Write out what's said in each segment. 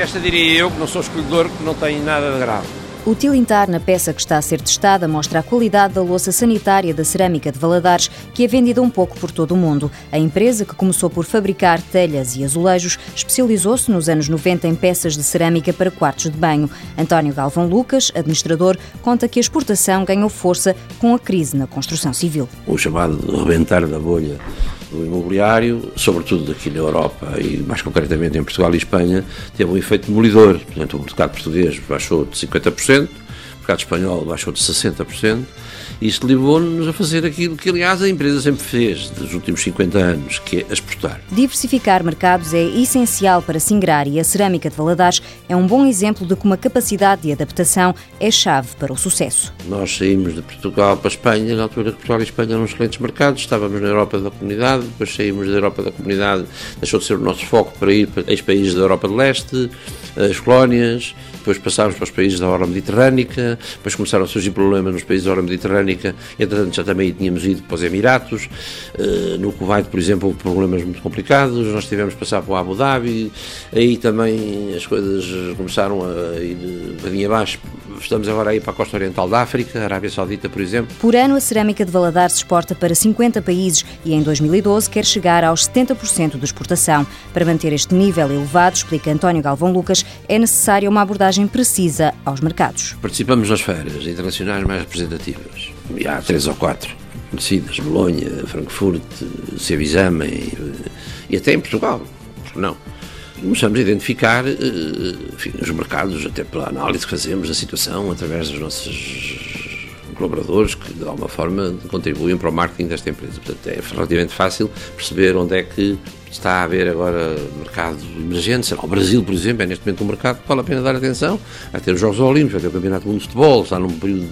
esta diria eu, que não sou escolhedor, que não tem nada de grave. O tilintar na peça que está a ser testada mostra a qualidade da louça sanitária da cerâmica de Valadares, que é vendida um pouco por todo o mundo. A empresa, que começou por fabricar telhas e azulejos, especializou-se nos anos 90 em peças de cerâmica para quartos de banho. António Galvão Lucas, administrador, conta que a exportação ganhou força com a crise na construção civil. O chamado rebentar da bolha do imobiliário, sobretudo aqui na Europa e mais concretamente em Portugal e Espanha, teve um efeito demolidor. Portanto, o mercado português baixou de 50%, o mercado espanhol baixou de 60%, isto levou-nos a fazer aquilo que, aliás, a empresa sempre fez nos últimos 50 anos, que é exportar. Diversificar mercados é essencial para Singrar e a cerâmica de Valadares é um bom exemplo de como a capacidade de adaptação é chave para o sucesso. Nós saímos de Portugal para a Espanha, na altura que Portugal e Espanha eram excelentes mercados, estávamos na Europa da Comunidade, depois saímos da Europa da Comunidade, deixou de ser o nosso foco para ir para os países da Europa de Leste, as colónias, depois passámos para os países da Hora Mediterrânica, depois começaram a surgir problemas nos países da Hora Mediterrânica, entretanto já também tínhamos ido para os Emiratos, eh, no Kuwait, por exemplo, houve problemas muito complicados, nós tivemos que passar para o Abu Dhabi, aí também as coisas começaram a ir um bocadinho abaixo, estamos agora aí para a costa oriental da África, Arábia Saudita, por exemplo. Por ano, a cerâmica de Valadares exporta para 50 países e em 2012 quer chegar aos 70% de exportação. Para manter este nível elevado, explica António Galvão Lucas, é necessária uma abordagem precisa aos mercados. Participamos nas feiras internacionais mais representativas. E há três ou quatro conhecidas, Bolonha, Frankfurt, Sevizame e, e até em Portugal, porque não? Começamos a identificar enfim, os mercados, até pela análise que fazemos da situação, através dos nossos colaboradores que de alguma forma contribuem para o marketing desta empresa. Portanto, é relativamente fácil perceber onde é que está a haver agora mercado emergente. O Brasil, por exemplo, é neste momento um mercado que vale a pena dar atenção. Vai ter os Jogos Olímpicos, vai ter o Campeonato do Mundo de Futebol, está num período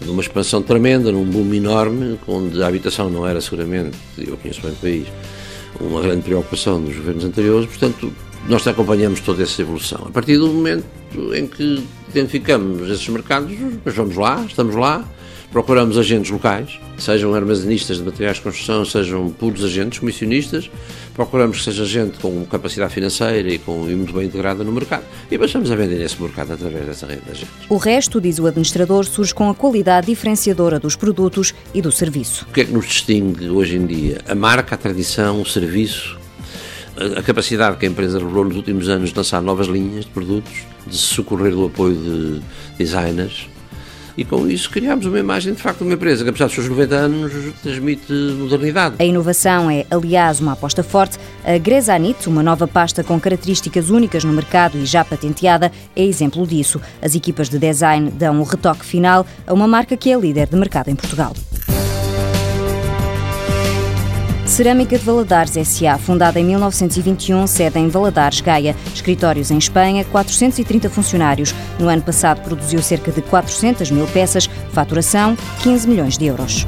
de uma expansão tremenda, num boom enorme, onde a habitação não era seguramente, eu conheço bem o país, uma grande preocupação dos governos anteriores, portanto, nós acompanhamos toda essa evolução. A partir do momento em que identificamos esses mercados, nós vamos lá, estamos lá, procuramos agentes locais, sejam armazenistas de materiais de construção, sejam puros agentes, comissionistas, procuramos que seja gente com capacidade financeira e, com, e muito bem integrada no mercado e passamos a vender esse mercado através dessa rede de agentes. O resto, diz o administrador, surge com a qualidade diferenciadora dos produtos e do serviço. O que é que nos distingue hoje em dia? A marca, a tradição, o serviço, a capacidade que a empresa revelou nos últimos anos de lançar novas linhas de produtos, de se socorrer do apoio de designers, e com isso criámos uma imagem de facto de uma empresa que, apesar dos seus 90 anos, transmite modernidade. A inovação é, aliás, uma aposta forte. A Grezanit, uma nova pasta com características únicas no mercado e já patenteada, é exemplo disso. As equipas de design dão o retoque final a uma marca que é líder de mercado em Portugal. Cerâmica de Valadares S.A., fundada em 1921, sede em Valadares, Gaia. Escritórios em Espanha, 430 funcionários. No ano passado produziu cerca de 400 mil peças, faturação 15 milhões de euros.